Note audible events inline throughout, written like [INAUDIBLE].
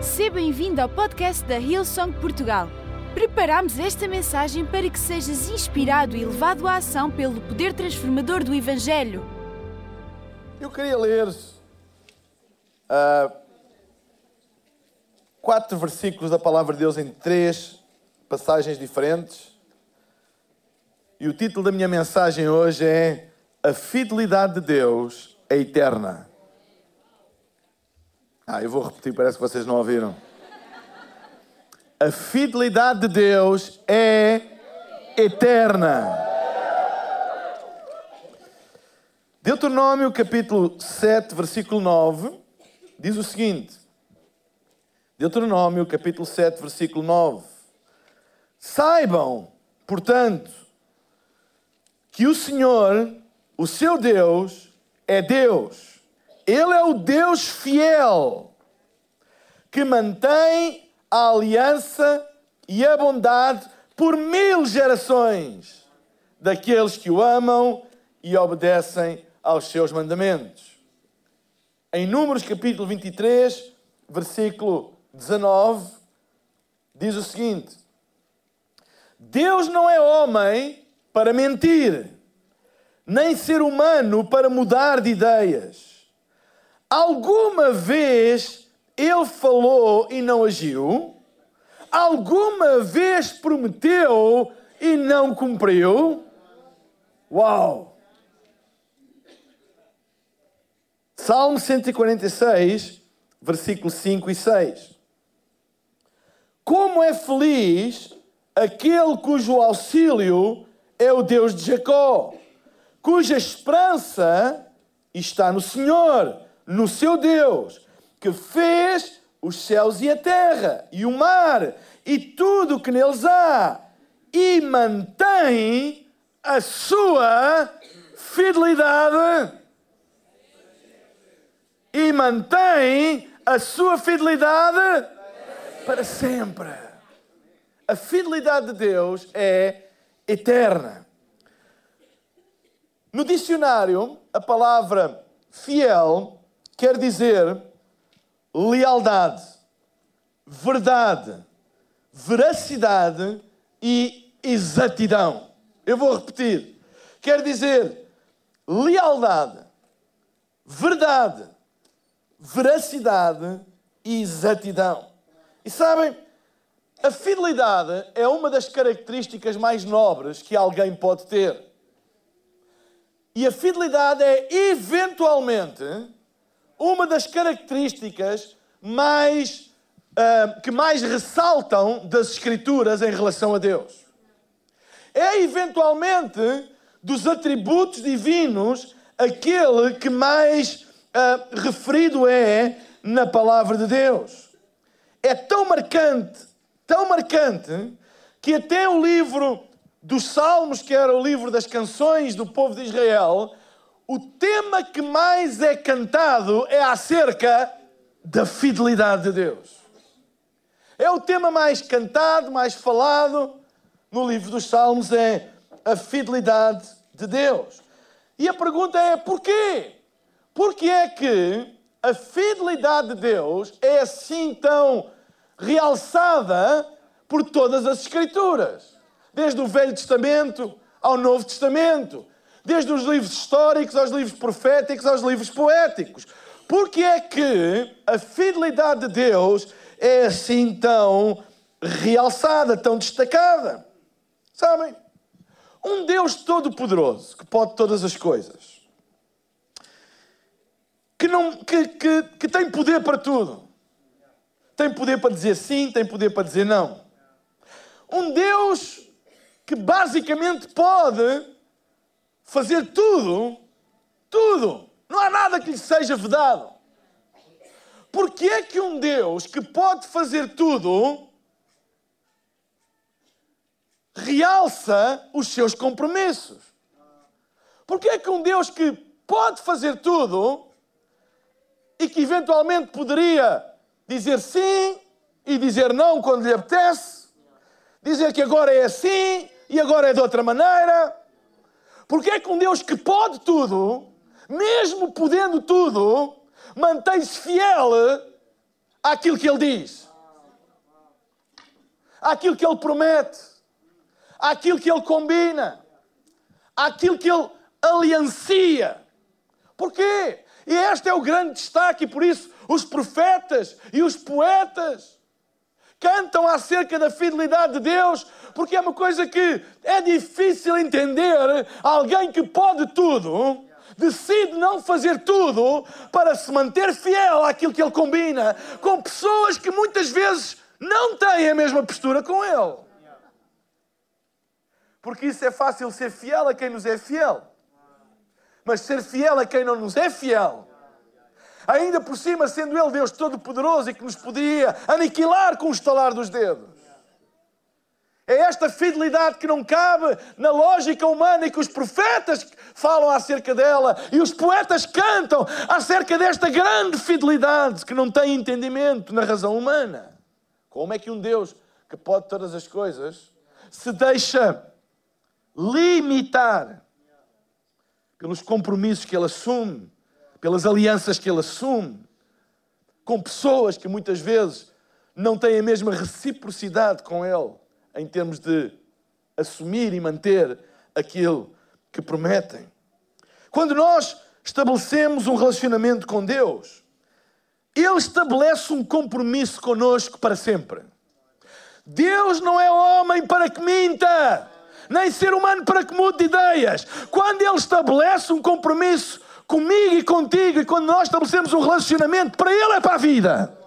Seja bem-vindo ao podcast da Hillsong Portugal. Preparamos esta mensagem para que sejas inspirado e levado à ação pelo poder transformador do Evangelho. Eu queria ler ah, quatro versículos da palavra de Deus em três passagens diferentes. E o título da minha mensagem hoje é A Fidelidade de Deus é Eterna. Ah, eu vou repetir, parece que vocês não ouviram. A fidelidade de Deus é eterna. Deuteronômio capítulo 7, versículo 9, diz o seguinte. Deuteronômio capítulo 7, versículo 9. Saibam, portanto, que o Senhor, o seu Deus, é Deus. Ele é o Deus fiel que mantém a aliança e a bondade por mil gerações daqueles que o amam e obedecem aos seus mandamentos. Em Números capítulo 23, versículo 19, diz o seguinte: Deus não é homem para mentir, nem ser humano para mudar de ideias. Alguma vez ele falou e não agiu? Alguma vez prometeu e não cumpriu? Uau! Salmo 146, versículos 5 e 6. Como é feliz aquele cujo auxílio é o Deus de Jacó, cuja esperança está no Senhor, no seu Deus, que fez os céus e a terra, e o mar, e tudo o que neles há, e mantém a sua fidelidade. E mantém a sua fidelidade para sempre. A fidelidade de Deus é eterna. No dicionário, a palavra fiel quer dizer lealdade, verdade, veracidade e exatidão. Eu vou repetir. Quer dizer lealdade, verdade, veracidade e exatidão. E sabem, a fidelidade é uma das características mais nobres que alguém pode ter. E a fidelidade é, eventualmente, uma das características mais, uh, que mais ressaltam das Escrituras em relação a Deus. É, eventualmente, dos atributos divinos, aquele que mais uh, referido é na palavra de Deus. É tão marcante, tão marcante, que até o livro dos Salmos, que era o livro das canções do povo de Israel, o tema que mais é cantado é acerca da fidelidade de Deus. É o tema mais cantado, mais falado no livro dos Salmos, é a fidelidade de Deus. E a pergunta é: porquê? Porque é que a fidelidade de Deus é assim tão realçada por todas as Escrituras? Desde o Velho Testamento ao Novo Testamento, desde os livros históricos aos livros proféticos aos livros poéticos. Porque é que a fidelidade de Deus é assim tão realçada, tão destacada? Sabem? Um Deus todo-poderoso que pode todas as coisas que, não, que, que, que tem poder para tudo. Tem poder para dizer sim, tem poder para dizer não. Um Deus que basicamente pode fazer tudo, tudo. Não há nada que lhe seja vedado. Porque é que um Deus que pode fazer tudo realça os seus compromissos? Porque é que um Deus que pode fazer tudo e que eventualmente poderia dizer sim e dizer não quando lhe apetece, dizer que agora é assim e agora é de outra maneira. Porque é que um Deus que pode tudo, mesmo podendo tudo, mantém-se fiel àquilo que Ele diz, àquilo que Ele promete, àquilo que Ele combina, àquilo que Ele aliancia. Porquê? E este é o grande destaque, e por isso os profetas e os poetas cantam acerca da fidelidade de Deus, porque é uma coisa que é difícil entender. Alguém que pode tudo decide não fazer tudo para se manter fiel àquilo que ele combina com pessoas que muitas vezes não têm a mesma postura com ele. Porque isso é fácil ser fiel a quem nos é fiel. Mas ser fiel a quem não nos é fiel ainda por cima sendo Ele Deus Todo-Poderoso e que nos poderia aniquilar com o estalar dos dedos. É esta fidelidade que não cabe na lógica humana e que os profetas falam acerca dela e os poetas cantam acerca desta grande fidelidade que não tem entendimento na razão humana. Como é que um Deus que pode todas as coisas se deixa limitar pelos compromissos que ele assume, pelas alianças que ele assume, com pessoas que muitas vezes não têm a mesma reciprocidade com ele? em termos de assumir e manter aquilo que prometem. Quando nós estabelecemos um relacionamento com Deus, Ele estabelece um compromisso conosco para sempre. Deus não é homem para que minta, nem ser humano para que mude de ideias. Quando Ele estabelece um compromisso comigo e contigo, e quando nós estabelecemos um relacionamento, para Ele é para a vida.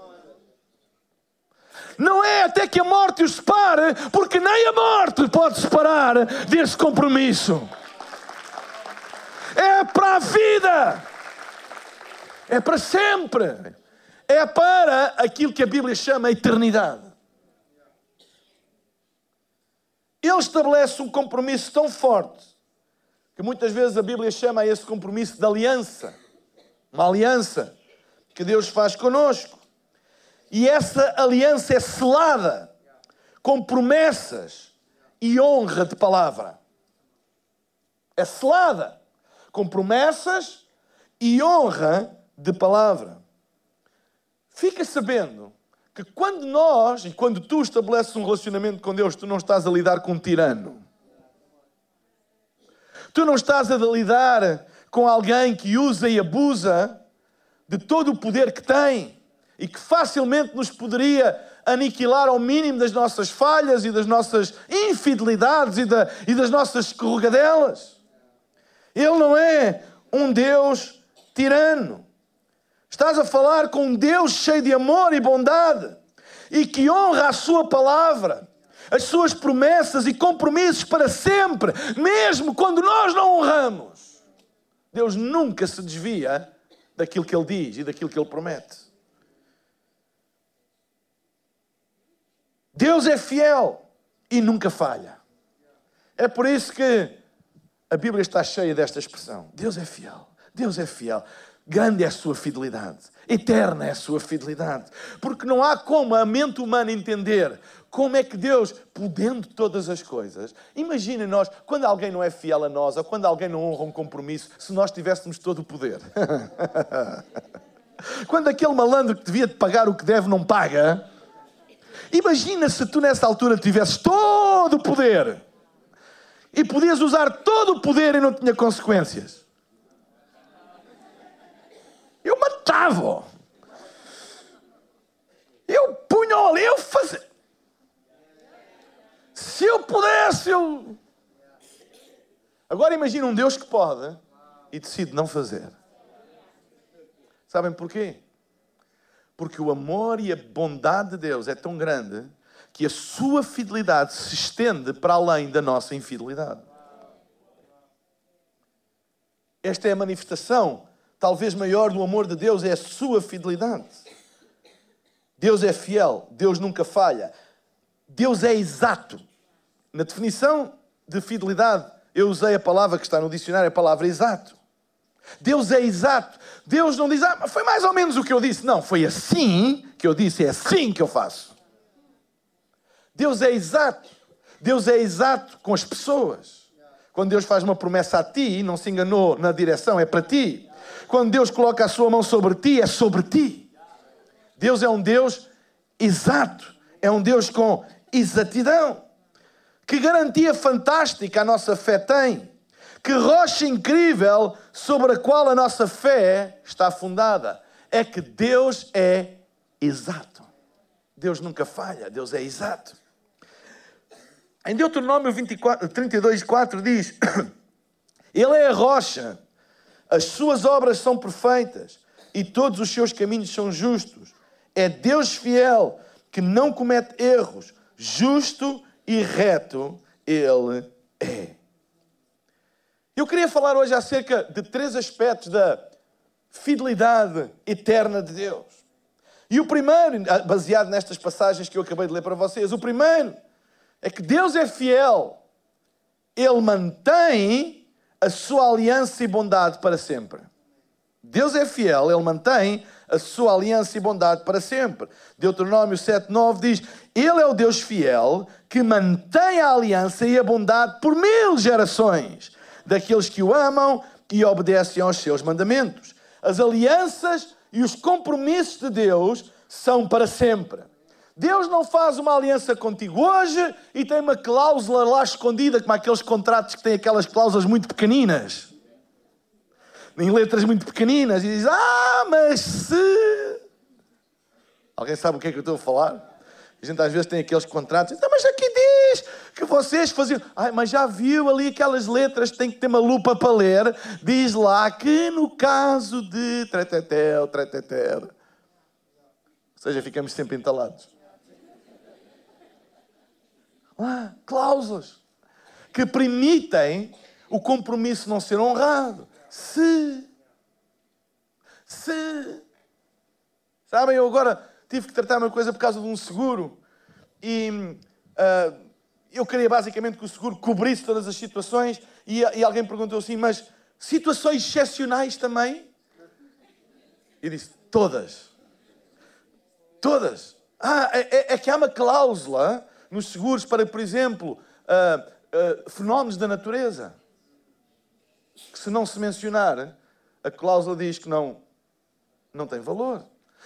Não é até que a morte os separe, porque nem a morte pode separar desse compromisso. É para a vida. É para sempre. É para aquilo que a Bíblia chama a eternidade. Ele estabelece um compromisso tão forte que muitas vezes a Bíblia chama a esse compromisso de aliança. Uma aliança que Deus faz conosco. E essa aliança é selada com promessas e honra de palavra. É selada com promessas e honra de palavra. Fica sabendo que quando nós e quando tu estabeleces um relacionamento com Deus, tu não estás a lidar com um tirano. Tu não estás a lidar com alguém que usa e abusa de todo o poder que tem e que facilmente nos poderia aniquilar ao mínimo das nossas falhas e das nossas infidelidades e, da, e das nossas escorregadelas. Ele não é um Deus tirano. Estás a falar com um Deus cheio de amor e bondade e que honra a Sua palavra, as Suas promessas e compromissos para sempre, mesmo quando nós não honramos. Deus nunca se desvia daquilo que Ele diz e daquilo que Ele promete. Deus é fiel e nunca falha. É por isso que a Bíblia está cheia desta expressão. Deus é fiel. Deus é fiel. Grande é a sua fidelidade. Eterna é a sua fidelidade. Porque não há como a mente humana entender como é que Deus, podendo todas as coisas, imagina nós, quando alguém não é fiel a nós, ou quando alguém não honra um compromisso, se nós tivéssemos todo o poder. [LAUGHS] quando aquele malandro que devia de pagar o que deve não paga, Imagina se tu nessa altura tivesses todo o poder e podias usar todo o poder e não tinha consequências. Eu matava. Eu punha ali, eu fazia. Se eu pudesse, eu. Agora imagina um Deus que pode e decide não fazer. Sabem porquê? Porque o amor e a bondade de Deus é tão grande que a sua fidelidade se estende para além da nossa infidelidade. Esta é a manifestação, talvez maior, do amor de Deus, é a sua fidelidade. Deus é fiel, Deus nunca falha. Deus é exato. Na definição de fidelidade, eu usei a palavra que está no dicionário, a palavra exato. Deus é exato. Deus não diz, ah, foi mais ou menos o que eu disse. Não, foi assim que eu disse, é assim que eu faço. Deus é exato. Deus é exato com as pessoas. Quando Deus faz uma promessa a ti, não se enganou na direção, é para ti. Quando Deus coloca a sua mão sobre ti, é sobre ti. Deus é um Deus exato, é um Deus com exatidão. Que garantia fantástica a nossa fé tem. Que rocha incrível sobre a qual a nossa fé está fundada. É que Deus é exato. Deus nunca falha, Deus é exato. Em Deuteronômio 24, 32, 4 diz: [COUGHS] Ele é a rocha, as suas obras são perfeitas e todos os seus caminhos são justos. É Deus fiel que não comete erros, justo e reto Ele é. Eu queria falar hoje acerca de três aspectos da fidelidade eterna de Deus. E o primeiro, baseado nestas passagens que eu acabei de ler para vocês, o primeiro é que Deus é fiel. Ele mantém a sua aliança e bondade para sempre. Deus é fiel, ele mantém a sua aliança e bondade para sempre. Deuteronômio 7,9 diz: Ele é o Deus fiel que mantém a aliança e a bondade por mil gerações daqueles que o amam e obedecem aos seus mandamentos. As alianças e os compromissos de Deus são para sempre. Deus não faz uma aliança contigo hoje e tem uma cláusula lá escondida, como aqueles contratos que têm aquelas cláusulas muito pequeninas em letras muito pequeninas, e diz: Ah, mas se. Alguém sabe o que é que eu estou a falar? A gente às vezes tem aqueles contratos, diz, ah, mas aqui diz que vocês faziam. Ai, mas já viu ali aquelas letras que tem que ter uma lupa para ler? Diz lá que no caso de tretetel, tretetel. Ou seja, ficamos sempre entalados. Lá, cláusulas que permitem o compromisso não ser honrado. Se. Se. Sabem, eu agora tive que tratar uma coisa por causa de um seguro e uh, eu queria basicamente que o seguro cobrisse todas as situações e, e alguém perguntou assim, mas situações excepcionais também? E disse, todas. Todas. Ah, é, é, é, que há uma cláusula nos seguros para, por exemplo, uh, uh, fenómenos da natureza que se não se mencionar, a cláusula diz que não, não tem valor.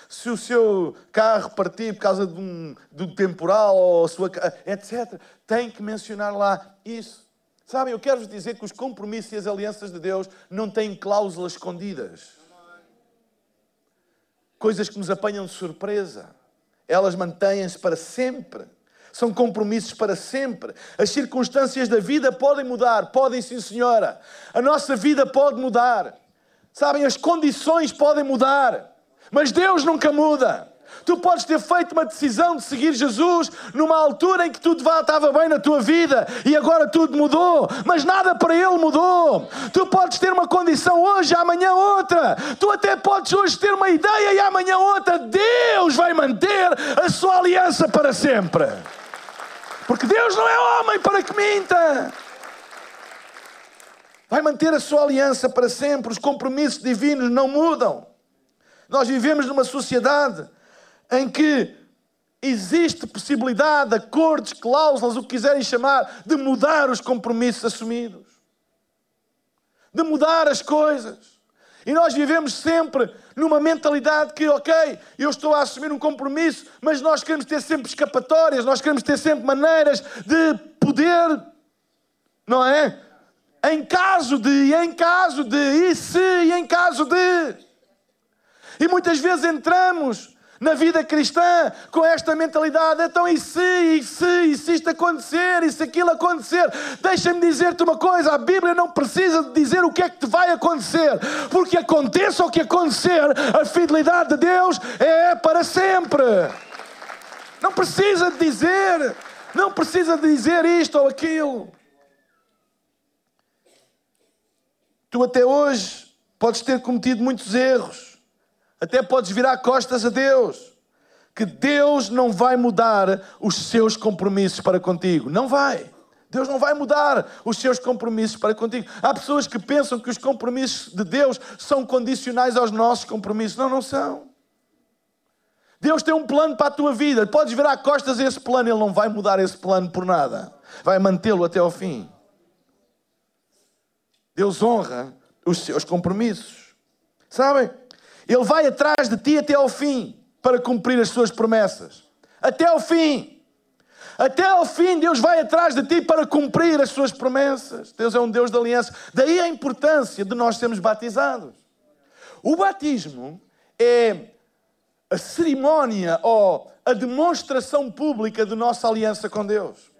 Se o seu carro partir por causa de um, de um temporal, ou a sua, etc., tem que mencionar lá isso. Sabem, eu quero-vos dizer que os compromissos e as alianças de Deus não têm cláusulas escondidas. Coisas que nos apanham de surpresa. Elas mantêm-se para sempre são compromissos para sempre. As circunstâncias da vida podem mudar, podem sim, senhora. A nossa vida pode mudar. Sabem, as condições podem mudar, mas Deus nunca muda. Tu podes ter feito uma decisão de seguir Jesus numa altura em que tudo estava bem na tua vida e agora tudo mudou, mas nada para Ele mudou. Tu podes ter uma condição hoje, amanhã outra. Tu até podes hoje ter uma ideia e amanhã outra. Deus vai manter a sua aliança para sempre. Porque Deus não é homem para que minta. Vai manter a sua aliança para sempre. Os compromissos divinos não mudam. Nós vivemos numa sociedade em que existe possibilidade, acordos, cláusulas, o que quiserem chamar, de mudar os compromissos assumidos, de mudar as coisas. E nós vivemos sempre numa mentalidade que, ok, eu estou a assumir um compromisso, mas nós queremos ter sempre escapatórias, nós queremos ter sempre maneiras de poder, não é? Em caso de, em caso de, e se, em caso de. E muitas vezes entramos na vida cristã com esta mentalidade. Então, e se, e se, e se isto acontecer, e se aquilo acontecer? Deixa-me dizer-te uma coisa: a Bíblia não precisa de dizer o que é que te vai acontecer, porque aconteça o que acontecer, a fidelidade de Deus é para sempre. Não precisa de dizer, não precisa de dizer isto ou aquilo. Tu até hoje podes ter cometido muitos erros até podes virar costas a Deus. Que Deus não vai mudar os seus compromissos para contigo. Não vai. Deus não vai mudar os seus compromissos para contigo. Há pessoas que pensam que os compromissos de Deus são condicionais aos nossos compromissos. Não, não são. Deus tem um plano para a tua vida. Podes virar costas a esse plano, Ele não vai mudar esse plano por nada. Vai mantê-lo até ao fim. Deus honra os seus compromissos. Sabem? Ele vai atrás de ti até ao fim. para cumprir as suas promessas. Até ao fim. Até ao fim, Deus vai atrás de ti para cumprir as suas promessas. Deus é um Deus de aliança. Daí a importância de nós sermos batizados. O batismo é a cerimónia ou a demonstração pública de nossa aliança com Deus.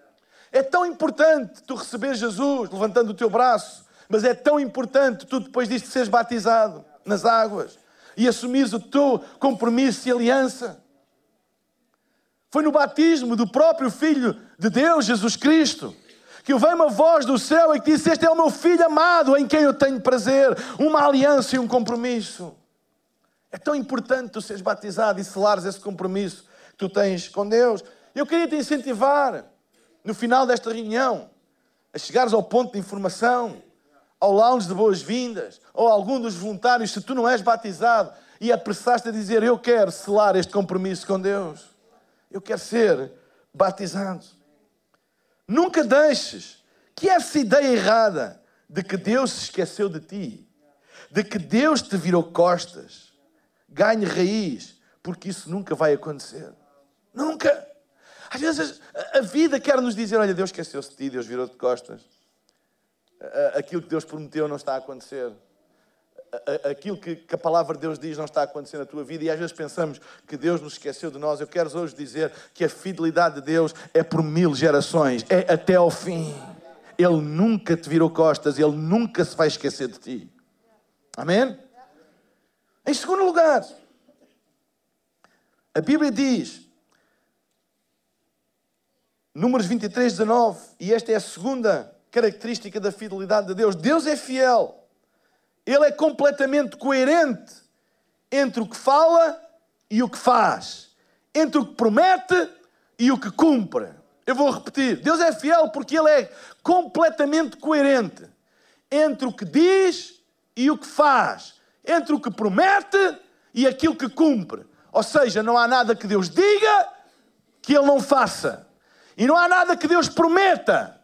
É tão importante tu receber Jesus levantando o teu braço, mas é tão importante tu depois disto seres batizado nas águas e assumires o teu compromisso e aliança. Foi no batismo do próprio Filho de Deus, Jesus Cristo, que veio uma voz do céu e que disse: Este é o meu filho amado em quem eu tenho prazer, uma aliança e um compromisso. É tão importante tu seres batizado e selares esse compromisso que tu tens com Deus. Eu queria te incentivar no final desta reunião, a chegares ao ponto de informação, ao lounge de boas-vindas, ou a algum dos voluntários, se tu não és batizado e apressaste a dizer: Eu quero selar este compromisso com Deus, eu quero ser batizado. Nunca deixes que essa ideia errada de que Deus se esqueceu de ti, de que Deus te virou costas, ganhe raiz, porque isso nunca vai acontecer. Nunca. Às vezes a vida quer nos dizer: olha, Deus esqueceu-se de ti, Deus virou de costas. Aquilo que Deus prometeu não está a acontecer. Aquilo que, a palavra de Deus diz não está a acontecer na tua vida, e às vezes pensamos que Deus nos esqueceu de nós. Eu quero hoje dizer que a fidelidade de Deus é por mil gerações, é até ao fim. Ele nunca te virou costas, ele nunca se vai esquecer de ti. Amém? Em segundo lugar, a Bíblia diz Números 23, 19, e esta é a segunda característica da fidelidade de Deus. Deus é fiel, Ele é completamente coerente entre o que fala e o que faz, entre o que promete e o que cumpre. Eu vou repetir: Deus é fiel porque Ele é completamente coerente entre o que diz e o que faz, entre o que promete e aquilo que cumpre. Ou seja, não há nada que Deus diga que Ele não faça. E não há nada que Deus prometa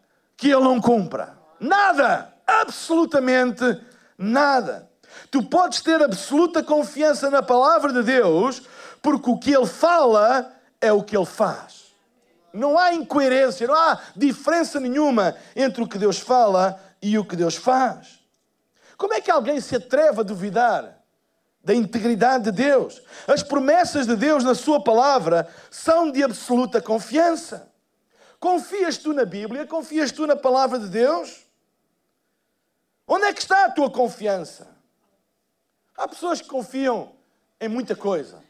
que Ele não cumpra. Nada. Absolutamente nada. Tu podes ter absoluta confiança na palavra de Deus, porque o que Ele fala é o que Ele faz. Não há incoerência, não há diferença nenhuma entre o que Deus fala e o que Deus faz. Como é que alguém se atreve a duvidar da integridade de Deus? As promessas de Deus na Sua palavra são de absoluta confiança. Confias tu na Bíblia? Confias tu na palavra de Deus? Onde é que está a tua confiança? Há pessoas que confiam em muita coisa.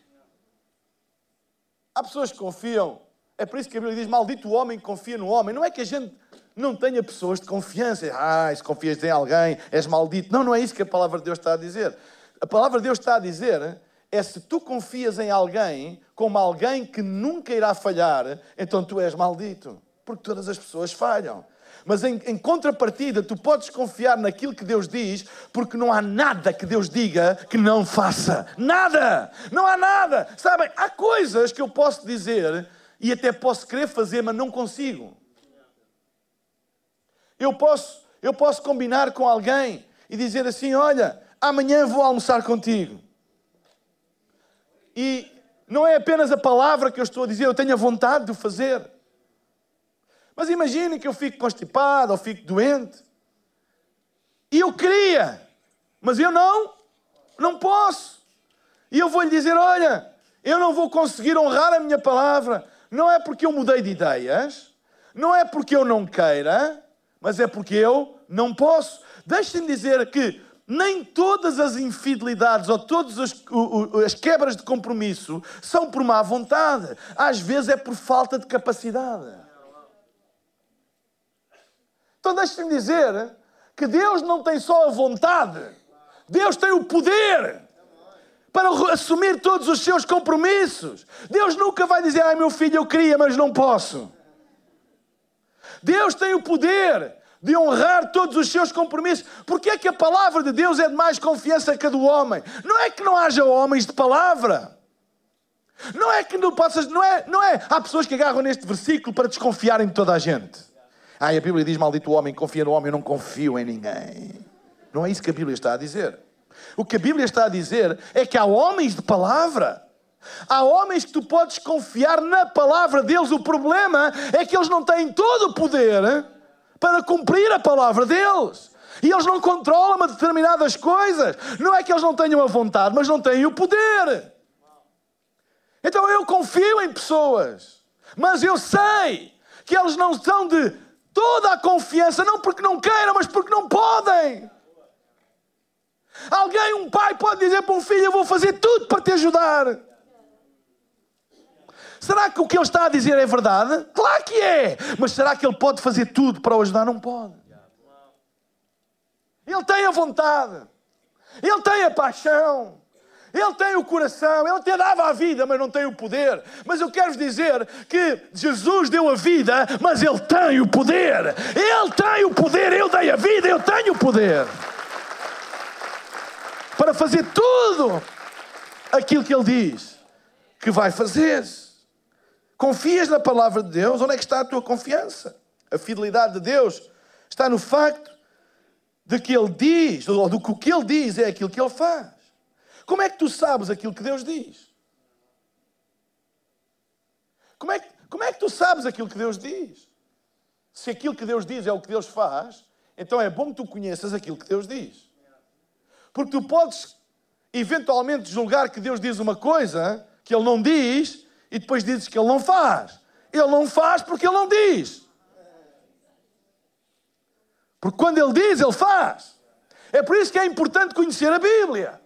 Há pessoas que confiam. É por isso que a Bíblia diz: Maldito o homem que confia no homem. Não é que a gente não tenha pessoas de confiança. Ah, se confias em alguém, és maldito. Não, não é isso que a palavra de Deus está a dizer. A palavra de Deus está a dizer é se tu confias em alguém como alguém que nunca irá falhar, então tu és maldito. Porque todas as pessoas falham. Mas em, em, contrapartida, tu podes confiar naquilo que Deus diz, porque não há nada que Deus diga que não faça. Nada! Não há nada! Sabem, há coisas que eu posso dizer e até posso querer fazer, mas não consigo. Eu posso, eu posso combinar com alguém e dizer assim: Olha, amanhã vou almoçar contigo. E não é apenas a palavra que eu estou a dizer, eu tenho a vontade de o fazer. Mas imagine que eu fico constipado ou fico doente. E eu queria, mas eu não, não posso. E eu vou lhe dizer: olha, eu não vou conseguir honrar a minha palavra. Não é porque eu mudei de ideias, não é porque eu não queira, mas é porque eu não posso. Deixem-me dizer que nem todas as infidelidades ou todas as, as, quebras de compromisso são por má vontade. Às vezes é por falta de capacidade. Então deixe-me dizer que Deus não tem só a vontade, Deus tem o poder para assumir todos os seus compromissos. Deus nunca vai dizer, ai meu filho, eu queria, mas não posso. Deus tem o poder de honrar todos os seus compromissos. Porque é que a palavra de Deus é de mais confiança que a do homem? Não é que não haja homens de palavra. Não é que não possas, não é, não é. Há pessoas que agarram neste versículo para desconfiarem de toda a gente. Ah, a Bíblia diz: Maldito o homem, confia no homem, eu não confio em ninguém. Não é isso que a Bíblia está a dizer. O que a Bíblia está a dizer é que há homens de palavra. Há homens que tu podes confiar na palavra deles. O problema é que eles não têm todo o poder para cumprir a palavra deles. E eles não controlam determinadas coisas. Não é que eles não tenham a vontade, mas não têm o poder. Então eu confio em pessoas, mas eu sei que eles não são de toda a confiança, não porque não queiram, mas porque não podem. Alguém, um pai, pode dizer para um filho: Eu vou fazer tudo para te ajudar. Será que o que ele está a dizer é verdade? Claro que é! Mas será que ele pode fazer tudo para o ajudar? Não pode. Ele tem a vontade, ele tem a paixão, ele tem o coração, ele até dava a vida, mas não tem o poder. Mas eu quero dizer que Jesus deu a vida, mas ele tem o poder. Ele tem o poder, eu dei a vida, eu tenho o poder. Para fazer tudo aquilo que ele diz que vai fazer. Confias na palavra de Deus? Onde é que está a tua confiança? A fidelidade de Deus está no facto de que ele diz, ou do que o que ele diz é aquilo que ele faz. Como é que tu sabes aquilo que Deus diz? Como é, que, como é que tu sabes aquilo que Deus diz? Se aquilo que Deus diz é o que Deus faz, então é bom que tu conheças aquilo que Deus diz. Porque tu podes eventualmente julgar que Deus diz uma coisa que Ele não diz e depois dizes que Ele não faz. Ele não faz porque Ele não diz. Porque quando Ele diz, Ele faz. É por isso que é importante conhecer a Bíblia.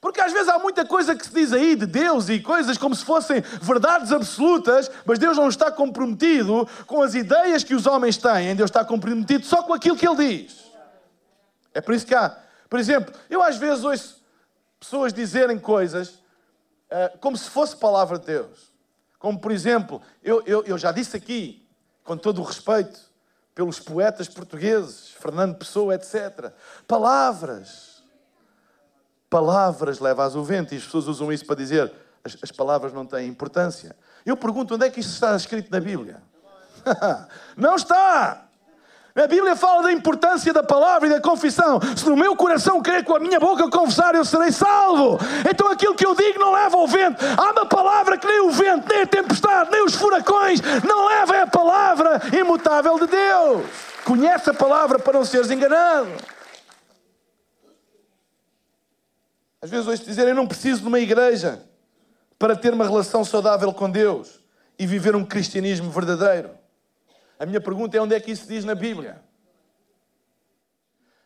Porque às vezes há muita coisa que se diz aí de Deus e coisas como se fossem verdades absolutas, mas Deus não está comprometido com as ideias que os homens têm, Deus está comprometido só com aquilo que Ele diz. É por isso que há, por exemplo, eu às vezes ouço pessoas dizerem coisas uh, como se fosse palavra de Deus. Como por exemplo, eu, eu, eu já disse aqui, com todo o respeito, pelos poetas portugueses, Fernando Pessoa, etc. Palavras palavras levas o vento, e as pessoas usam isso para dizer as, as palavras não têm importância. Eu pergunto onde é que isto está escrito na Bíblia? [LAUGHS] não está! A Bíblia fala da importância da palavra e da confissão. Se no meu coração crer com a minha boca confessar, eu serei salvo. Então aquilo que eu digo não leva ao vento. Há uma palavra que nem o vento, nem a tempestade, nem os furacões não leva a palavra imutável de Deus. Conhece a palavra para não seres enganado. Às vezes ouço dizer, eu não preciso de uma igreja para ter uma relação saudável com Deus e viver um cristianismo verdadeiro. A minha pergunta é onde é que isso diz na Bíblia?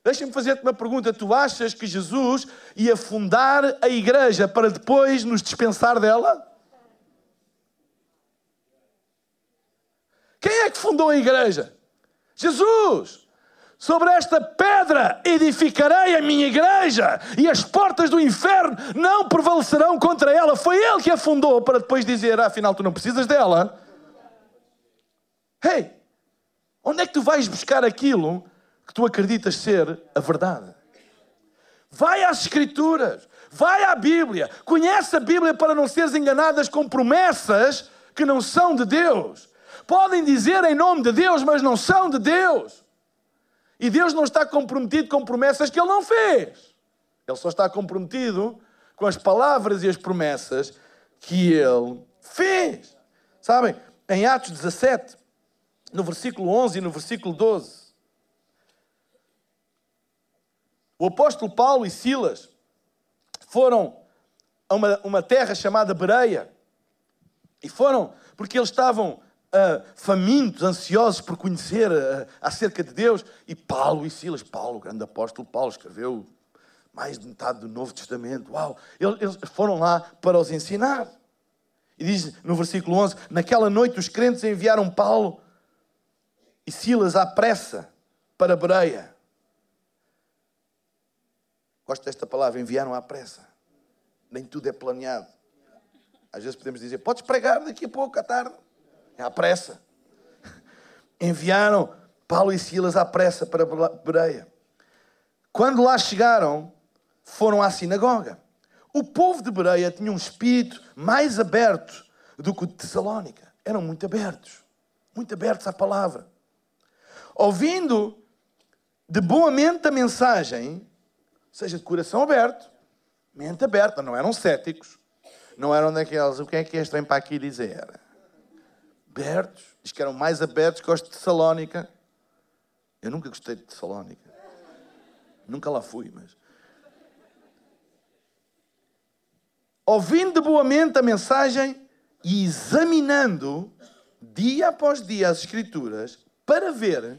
Deixa-me fazer-te uma pergunta. Tu achas que Jesus ia fundar a igreja para depois nos dispensar dela? Quem é que fundou a igreja? Jesus! Sobre esta pedra edificarei a minha igreja e as portas do inferno não prevalecerão contra ela. Foi ele que a fundou para depois dizer: afinal, tu não precisas dela. Hey, onde é que tu vais buscar aquilo que tu acreditas ser a verdade? Vai às Escrituras, vai à Bíblia, conhece a Bíblia para não seres enganadas com promessas que não são de Deus. Podem dizer em nome de Deus, mas não são de Deus. E Deus não está comprometido com promessas que Ele não fez. Ele só está comprometido com as palavras e as promessas que Ele fez. Sabem, em Atos 17, no versículo 11 e no versículo 12, o apóstolo Paulo e Silas foram a uma, uma terra chamada Bereia. E foram porque eles estavam uh, famintos, ansiosos por conhecer uh, acerca de Deus. E Paulo e Silas, Paulo, o grande apóstolo Paulo, escreveu mais de metade do Novo Testamento. Uau! Eles foram lá para os ensinar. E diz no versículo 11: Naquela noite os crentes enviaram Paulo e Silas à pressa para Bereia. Gosto desta palavra, enviaram à pressa. Nem tudo é planeado. Às vezes podemos dizer: Podes pregar daqui a pouco, à tarde. É à pressa. Enviaram Paulo e Silas à pressa para Bereia. Quando lá chegaram, foram à sinagoga. O povo de Bereia tinha um espírito mais aberto do que o de Tessalónica. Eram muito abertos, muito abertos à palavra. Ouvindo de boa mente a mensagem, seja de coração aberto, mente aberta, não eram céticos, Não eram daqueles, o que é que este vem para aqui dizer? Abertos, diz que eram mais abertos que os de Tessalónica. Eu nunca gostei de Tessalónica. Nunca lá fui, mas. Ouvindo de boa mente a mensagem e examinando dia após dia as Escrituras para ver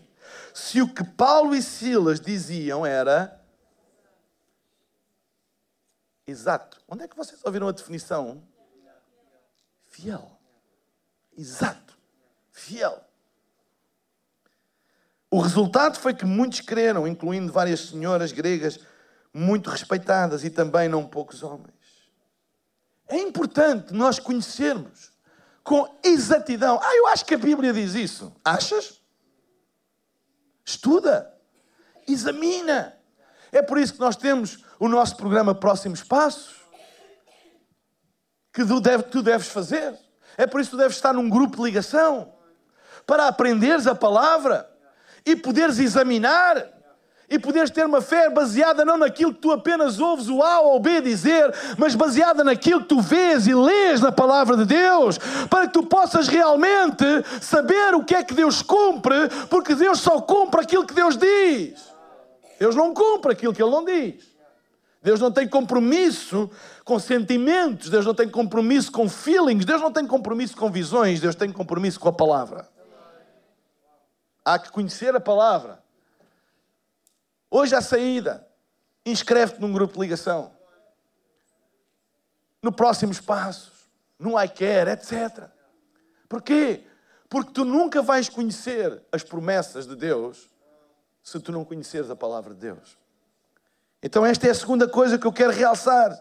se o que Paulo e Silas diziam era exato. Onde é que vocês ouviram a definição? Fiel. Exato. Fiel. O resultado foi que muitos creram, incluindo várias senhoras gregas muito respeitadas e também não poucos homens. É importante nós conhecermos com exatidão. Ah, eu acho que a Bíblia diz isso. Achas? Estuda. Examina. É por isso que nós temos o nosso programa Próximos Passos, que tu, deve, tu deves fazer. É por isso que tu deves estar num grupo de ligação, para aprenderes a palavra e poderes examinar e poderes ter uma fé baseada não naquilo que tu apenas ouves o A ou o B dizer, mas baseada naquilo que tu vês e lês na palavra de Deus, para que tu possas realmente saber o que é que Deus cumpre, porque Deus só cumpre aquilo que Deus diz. Deus não cumpre aquilo que Ele não diz. Deus não tem compromisso com sentimentos, Deus não tem compromisso com feelings, Deus não tem compromisso com visões, Deus tem compromisso com a palavra. Há que conhecer a palavra. Hoje à saída, inscreve-te num grupo de ligação. No próximos passos, no iCare, etc. Porquê? Porque tu nunca vais conhecer as promessas de Deus se tu não conheceres a palavra de Deus. Então, esta é a segunda coisa que eu quero realçar.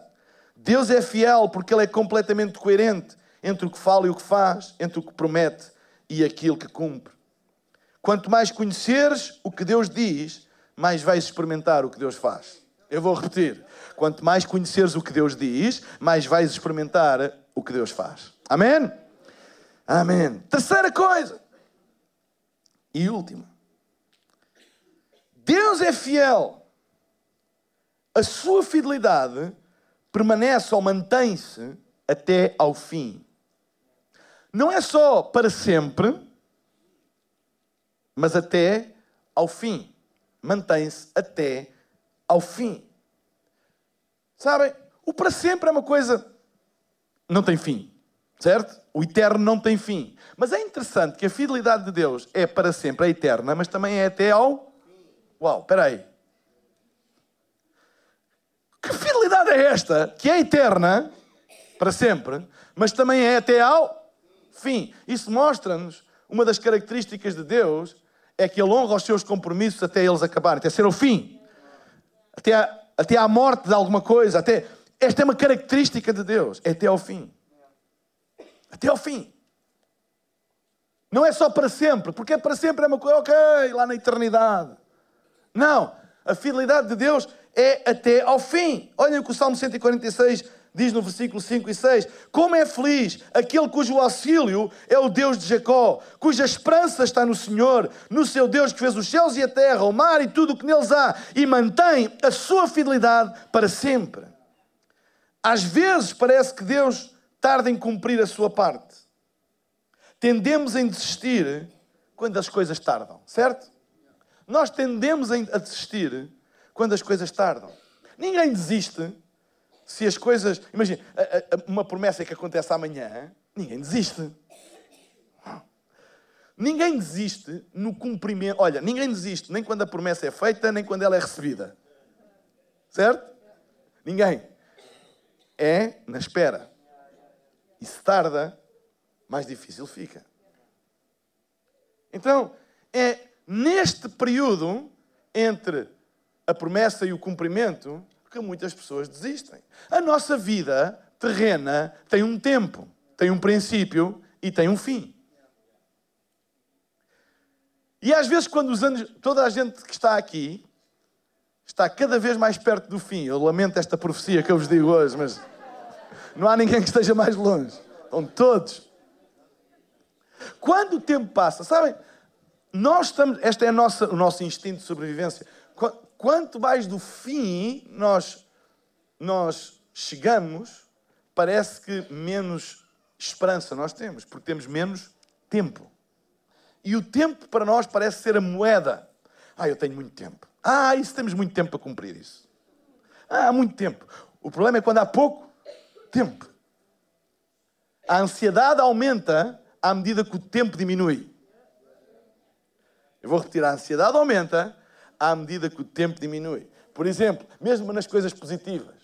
Deus é fiel porque Ele é completamente coerente entre o que fala e o que faz, entre o que promete e aquilo que cumpre. Quanto mais conheceres o que Deus diz, mais vais experimentar o que Deus faz. Eu vou repetir. Quanto mais conheceres o que Deus diz, mais vais experimentar o que Deus faz. Amém? Amém. Terceira coisa. E última. Deus é fiel. A sua fidelidade permanece ou mantém-se até ao fim. Não é só para sempre, mas até ao fim. Mantém-se até ao fim. Sabem, o para sempre é uma coisa. Não tem fim, certo? O eterno não tem fim. Mas é interessante que a fidelidade de Deus é para sempre, é eterna, mas também é até ao. Uau, espera aí. Que fidelidade é esta? Que é eterna, para sempre, mas também é até ao fim. Isso mostra-nos uma das características de Deus é que Ele honra os seus compromissos até eles acabarem, até ser o fim, até até à morte de alguma coisa. Até... Esta é uma característica de Deus, é até ao fim. Até ao fim. Não é só para sempre, porque é para sempre é uma coisa, ok, lá na eternidade. Não, a fidelidade de Deus é até ao fim. Olhem o que o Salmo 146 diz no versículo 5 e 6: Como é feliz aquele cujo auxílio é o Deus de Jacó, cuja esperança está no Senhor, no seu Deus que fez os céus e a terra, o mar e tudo o que neles há, e mantém a sua fidelidade para sempre. Às vezes parece que Deus tarda em cumprir a sua parte. Tendemos a desistir quando as coisas tardam, certo? Nós tendemos a desistir quando as coisas tardam. Ninguém desiste se as coisas. Imagina, uma promessa que acontece amanhã, ninguém desiste. Ninguém desiste no cumprimento. Olha, ninguém desiste nem quando a promessa é feita, nem quando ela é recebida. Certo? Ninguém. É na espera. E se tarda, mais difícil fica. Então, é neste período entre a promessa e o cumprimento que muitas pessoas desistem. A nossa vida terrena tem um tempo, tem um princípio e tem um fim. E às vezes, quando os anos, toda a gente que está aqui está cada vez mais perto do fim. Eu lamento esta profecia que eu vos digo hoje, mas não há ninguém que esteja mais longe. Estão todos. Quando o tempo passa, sabem, nós estamos, este é nossa, o nosso instinto de sobrevivência. Quanto mais do fim nós, nós chegamos, parece que menos esperança nós temos, porque temos menos tempo. E o tempo para nós parece ser a moeda. Ah, eu tenho muito tempo. Ah, isso temos muito tempo para cumprir isso. Ah, há muito tempo. O problema é quando há pouco tempo. A ansiedade aumenta à medida que o tempo diminui. Eu vou repetir: a ansiedade aumenta à medida que o tempo diminui. Por exemplo, mesmo nas coisas positivas.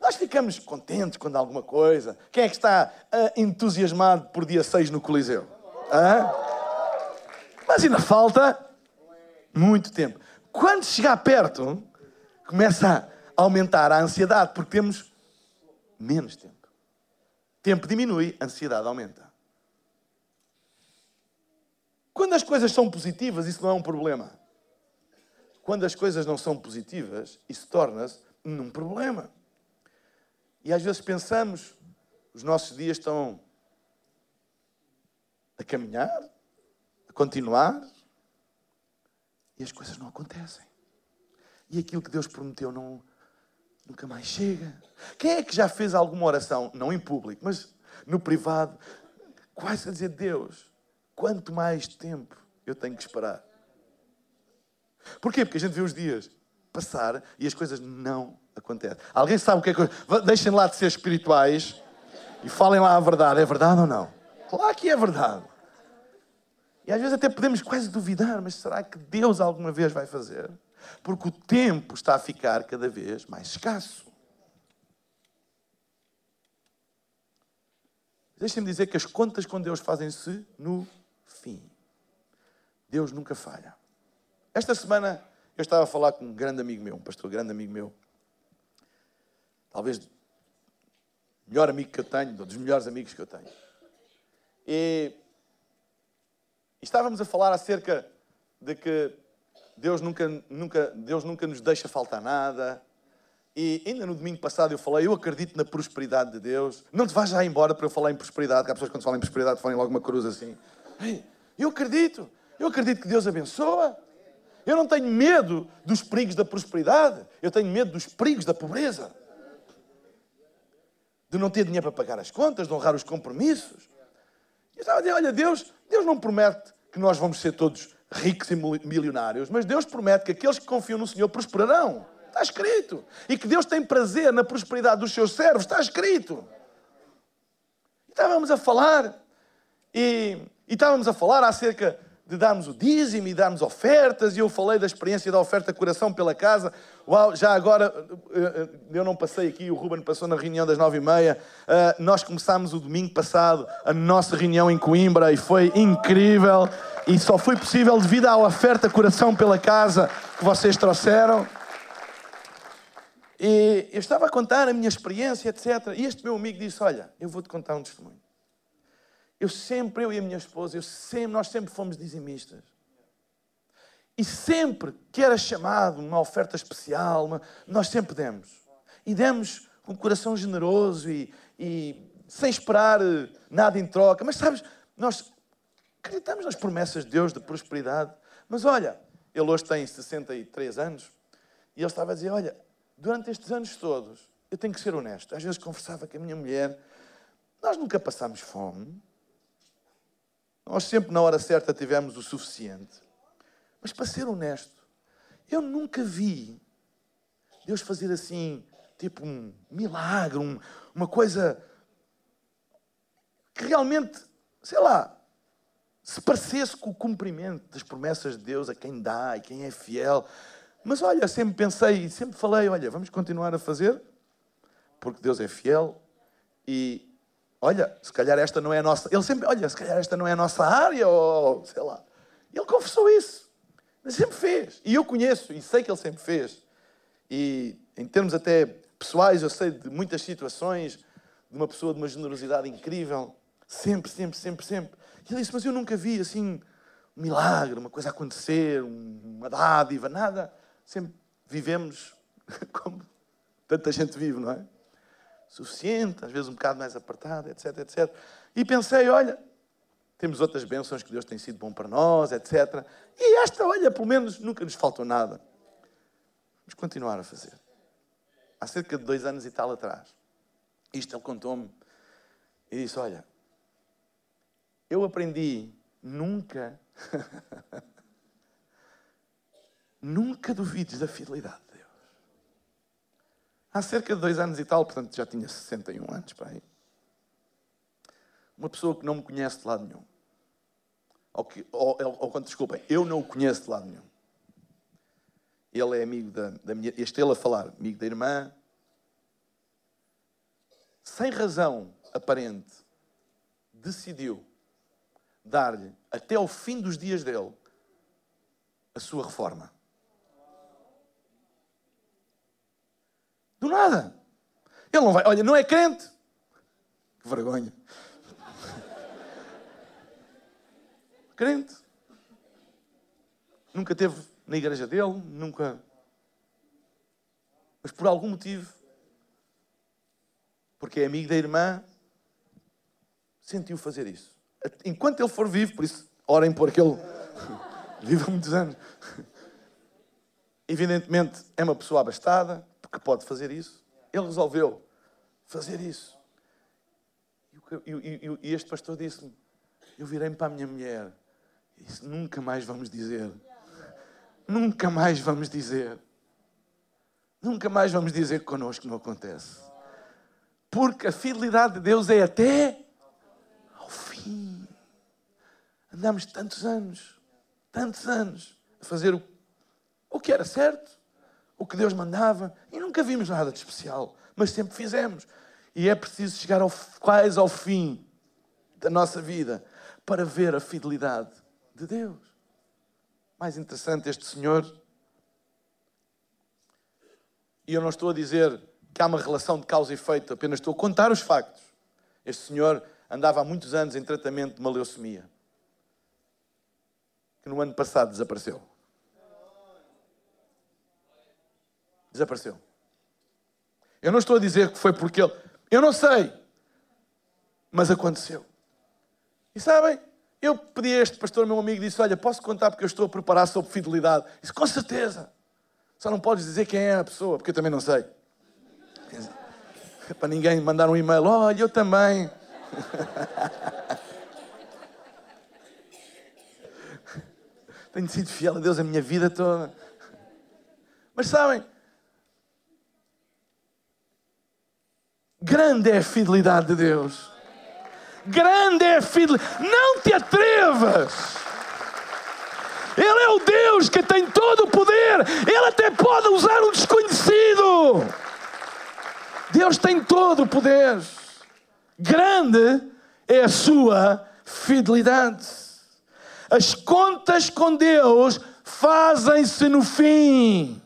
Nós ficamos contentes quando há alguma coisa. Quem é que está uh, entusiasmado por dia 6 no Coliseu? Hã? Mas ainda falta muito tempo. Quando chegar perto, começa a aumentar a ansiedade, porque temos menos tempo. Tempo diminui, ansiedade aumenta. Quando as coisas são positivas, isso não é um problema. Quando as coisas não são positivas, isso torna-se um problema. E às vezes pensamos, os nossos dias estão a caminhar, a continuar, e as coisas não acontecem. E aquilo que Deus prometeu não, nunca mais chega. Quem é que já fez alguma oração, não em público, mas no privado, quase a dizer: Deus, quanto mais tempo eu tenho que esperar? Porquê? Porque a gente vê os dias passar e as coisas não acontecem. Alguém sabe o que é que. Deixem lá de ser espirituais e falem lá a verdade. É verdade ou não? Claro que é verdade. E às vezes até podemos quase duvidar, mas será que Deus alguma vez vai fazer? Porque o tempo está a ficar cada vez mais escasso. Deixem-me dizer que as contas com Deus fazem-se no fim. Deus nunca falha. Esta semana eu estava a falar com um grande amigo meu, um pastor grande amigo meu. Talvez o melhor amigo que eu tenho, um dos melhores amigos que eu tenho. E, e estávamos a falar acerca de que Deus nunca, nunca, Deus nunca nos deixa faltar nada. E ainda no domingo passado eu falei, eu acredito na prosperidade de Deus. Não te vais já embora para eu falar em prosperidade, que há pessoas que quando falam em prosperidade falam logo uma cruz assim. Eu acredito, eu acredito que Deus abençoa. Eu não tenho medo dos perigos da prosperidade, eu tenho medo dos perigos da pobreza. De não ter dinheiro para pagar as contas, de honrar os compromissos. Eu estava a dizer, olha, Deus, Deus não promete que nós vamos ser todos ricos e milionários, mas Deus promete que aqueles que confiam no Senhor prosperarão. Está escrito. E que Deus tem prazer na prosperidade dos seus servos. Está escrito. E estávamos a falar, e, e estávamos a falar acerca de darmos o dízimo e darmos ofertas, e eu falei da experiência da oferta coração pela casa. Uau, já agora, eh, eh, eu não passei aqui, o Ruben passou na reunião das nove e meia. Eh, nós começámos o domingo passado a nossa reunião em Coimbra e foi incrível. E só foi possível devido à oferta coração pela casa que vocês trouxeram. E eu estava a contar a minha experiência, etc. E este meu amigo disse: Olha, eu vou-te contar um testemunho. Eu sempre, eu e a minha esposa, eu sempre, nós sempre fomos dizimistas. E sempre que era chamado uma oferta especial, uma, nós sempre demos. E demos com um coração generoso e, e sem esperar eh, nada em troca. Mas sabes, nós acreditamos nas promessas de Deus de prosperidade. Mas olha, ele hoje tem 63 anos e ele estava a dizer: Olha, durante estes anos todos, eu tenho que ser honesto. Às vezes conversava com a minha mulher, nós nunca passámos fome, nós sempre, na hora certa, tivemos o suficiente. Mas, para ser honesto, eu nunca vi Deus fazer assim, tipo um milagre, um, uma coisa que realmente, sei lá, se parecesse com o cumprimento das promessas de Deus a quem dá e quem é fiel. Mas olha, sempre pensei, sempre falei, olha, vamos continuar a fazer, porque Deus é fiel e olha, se calhar esta não é a nossa. Ele sempre, olha, se calhar esta não é a nossa área, ou sei lá. Ele confessou isso. Mas sempre fez. E eu conheço e sei que ele sempre fez. E em termos até pessoais, eu sei de muitas situações de uma pessoa de uma generosidade incrível. Sempre, sempre, sempre, sempre. E ele disse: Mas eu nunca vi assim um milagre, uma coisa acontecer, uma dádiva, nada. Sempre vivemos [LAUGHS] como tanta gente vive, não é? Suficiente, às vezes um bocado mais apertado, etc, etc. E pensei, olha, temos outras bênçãos que Deus tem sido bom para nós, etc. E esta, olha, pelo menos nunca nos faltou nada. Vamos continuar a fazer. Há cerca de dois anos e tal atrás, Isto ele contou-me e disse: Olha, eu aprendi nunca, [LAUGHS] nunca duvides da fidelidade. Há cerca de dois anos e tal, portanto já tinha 61 anos para. Uma pessoa que não me conhece de lado nenhum. Ou, que, ou, ou, ou desculpem, eu não o conheço de lado nenhum. Ele é amigo da, da minha. Este ele a falar, amigo da irmã. Sem razão aparente, decidiu dar-lhe, até ao fim dos dias dele, a sua reforma. Do nada. Ele não vai, olha, não é crente. Que vergonha. crente. Nunca teve na igreja dele, nunca. Mas por algum motivo, porque é amigo da irmã, sentiu fazer isso. Enquanto ele for vivo, por isso, orem por aquele. [LAUGHS] Vive há muitos anos. Evidentemente, é uma pessoa abastada, porque pode fazer isso. Ele resolveu fazer isso. E, e, e este pastor disse-me: Eu virei-me para a minha mulher e disse: Nunca mais vamos dizer Nunca mais vamos dizer. Nunca mais vamos dizer que connosco não acontece. Porque a fidelidade de Deus é até ao fim. Andamos tantos anos, tantos anos, a fazer o, o que era certo, o que Deus mandava, e nunca vimos nada de especial, mas sempre fizemos. E é preciso chegar ao, quase ao fim da nossa vida para ver a fidelidade de Deus mais interessante, este senhor. E eu não estou a dizer que há uma relação de causa e efeito, apenas estou a contar os factos. Este senhor andava há muitos anos em tratamento de uma leucemia, que no ano passado desapareceu. Desapareceu. Eu não estou a dizer que foi porque ele. Eu não sei. Mas aconteceu. E sabem? Eu pedi a este pastor, meu amigo, disse: Olha, posso contar porque eu estou a preparar sobre fidelidade? Disse: Com certeza. Só não podes dizer quem é a pessoa, porque eu também não sei. É para ninguém mandar um e-mail: Olha, eu também. [LAUGHS] Tenho sido fiel a Deus a minha vida toda. Mas sabem, grande é a fidelidade de Deus. Grande é a fidelidade. Não te atrevas. Ele é o Deus que tem todo o poder. Ele até pode usar um desconhecido. Deus tem todo o poder. Grande é a sua fidelidade. As contas com Deus fazem-se no fim.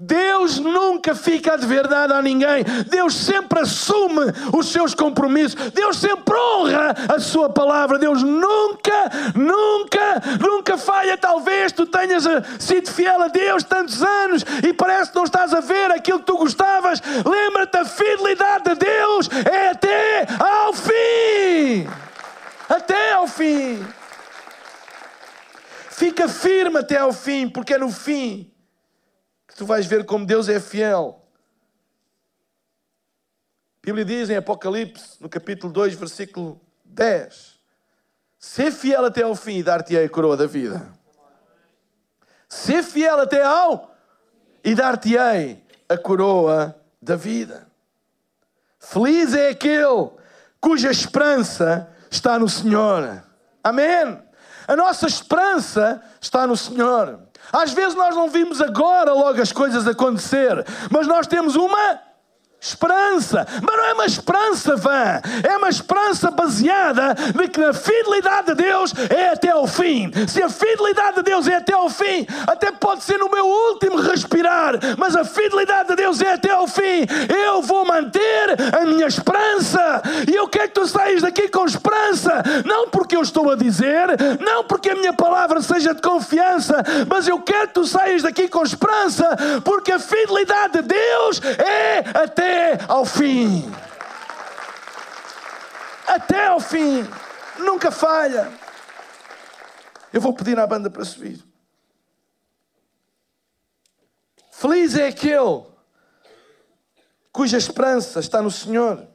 Deus nunca fica a dever nada a ninguém. Deus sempre assume os seus compromissos. Deus sempre honra a sua palavra. Deus nunca, nunca, nunca falha. Talvez tu tenhas eh, sido fiel a Deus tantos anos e parece que não estás a ver aquilo que tu gostavas. Lembra-te, a fidelidade de Deus é até ao fim. Até ao fim. Fica firme até ao fim, porque é no fim tu vais ver como Deus é fiel. A Bíblia diz em Apocalipse, no capítulo 2, versículo 10: Ser fiel até ao fim e dar-te-ei a coroa da vida. Ser fiel até ao e dar-te-ei a coroa da vida. Feliz é aquele cuja esperança está no Senhor. Amém. A nossa esperança está no Senhor. Às vezes nós não vimos agora logo as coisas acontecer, mas nós temos uma esperança, mas não é uma esperança vã, é uma esperança baseada de que a fidelidade de Deus é até ao fim. Se a fidelidade de Deus é até ao fim, até pode ser no meu último respirar, mas a fidelidade de Deus é até ao fim. Eu vou manter a minha esperança e eu quero que tu saias daqui com esperança, não porque eu estou a dizer, não porque a minha palavra seja de confiança, mas eu quero que tu saias daqui com esperança, porque a fidelidade de Deus é até até ao fim. Até ao fim. Nunca falha. Eu vou pedir à banda para subir. Feliz é aquele cuja esperança está no Senhor.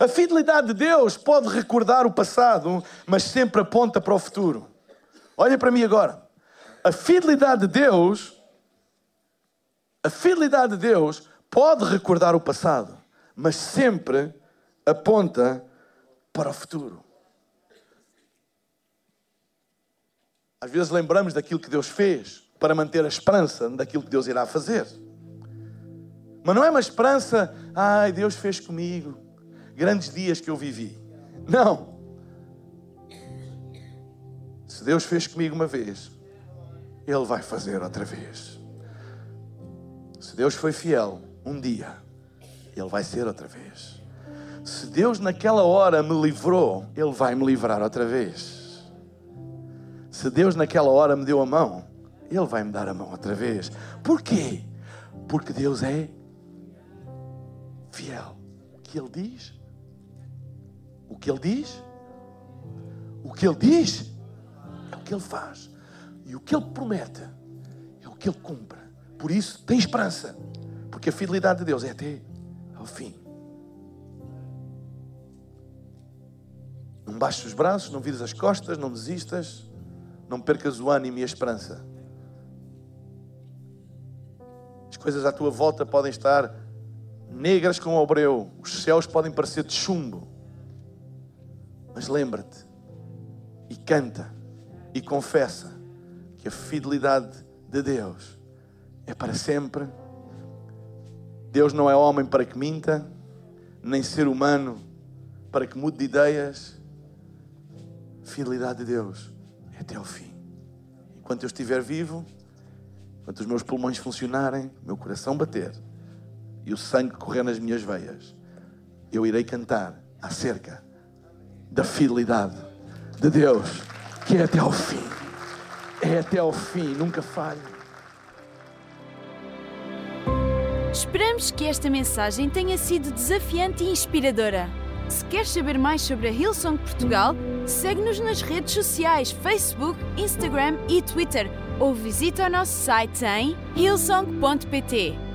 A fidelidade de Deus pode recordar o passado, mas sempre aponta para o futuro. Olha para mim agora. A fidelidade de Deus, a fidelidade de Deus pode recordar o passado, mas sempre aponta para o futuro. Às vezes lembramos daquilo que Deus fez para manter a esperança daquilo que Deus irá fazer. Mas não é uma esperança, ai, Deus fez comigo grandes dias que eu vivi. Não. Se Deus fez comigo uma vez, Ele vai fazer outra vez. Deus foi fiel um dia, Ele vai ser outra vez. Se Deus naquela hora me livrou, Ele vai me livrar outra vez. Se Deus naquela hora me deu a mão, Ele vai me dar a mão outra vez. Por quê? Porque Deus é fiel. O que Ele diz, o que Ele diz, o que Ele diz é o que Ele faz. E o que Ele promete é o que Ele cumpre. Por isso, tem esperança. Porque a fidelidade de Deus é até ao fim. Não baixes os braços, não vires as costas, não desistas, não percas o ânimo e a esperança. As coisas à tua volta podem estar negras como o breu, os céus podem parecer de chumbo. Mas lembra-te e canta e confessa que a fidelidade de Deus é para sempre. Deus não é homem para que minta, nem ser humano para que mude de ideias. Fidelidade de Deus é até ao fim. Enquanto eu estiver vivo, enquanto os meus pulmões funcionarem, meu coração bater e o sangue correr nas minhas veias, eu irei cantar acerca da fidelidade de Deus, que é até ao fim. É até ao fim, nunca falha. Esperamos que esta mensagem tenha sido desafiante e inspiradora. Se queres saber mais sobre a Hillsong Portugal, segue-nos nas redes sociais Facebook, Instagram e Twitter ou visita o nosso site em hillsong.pt.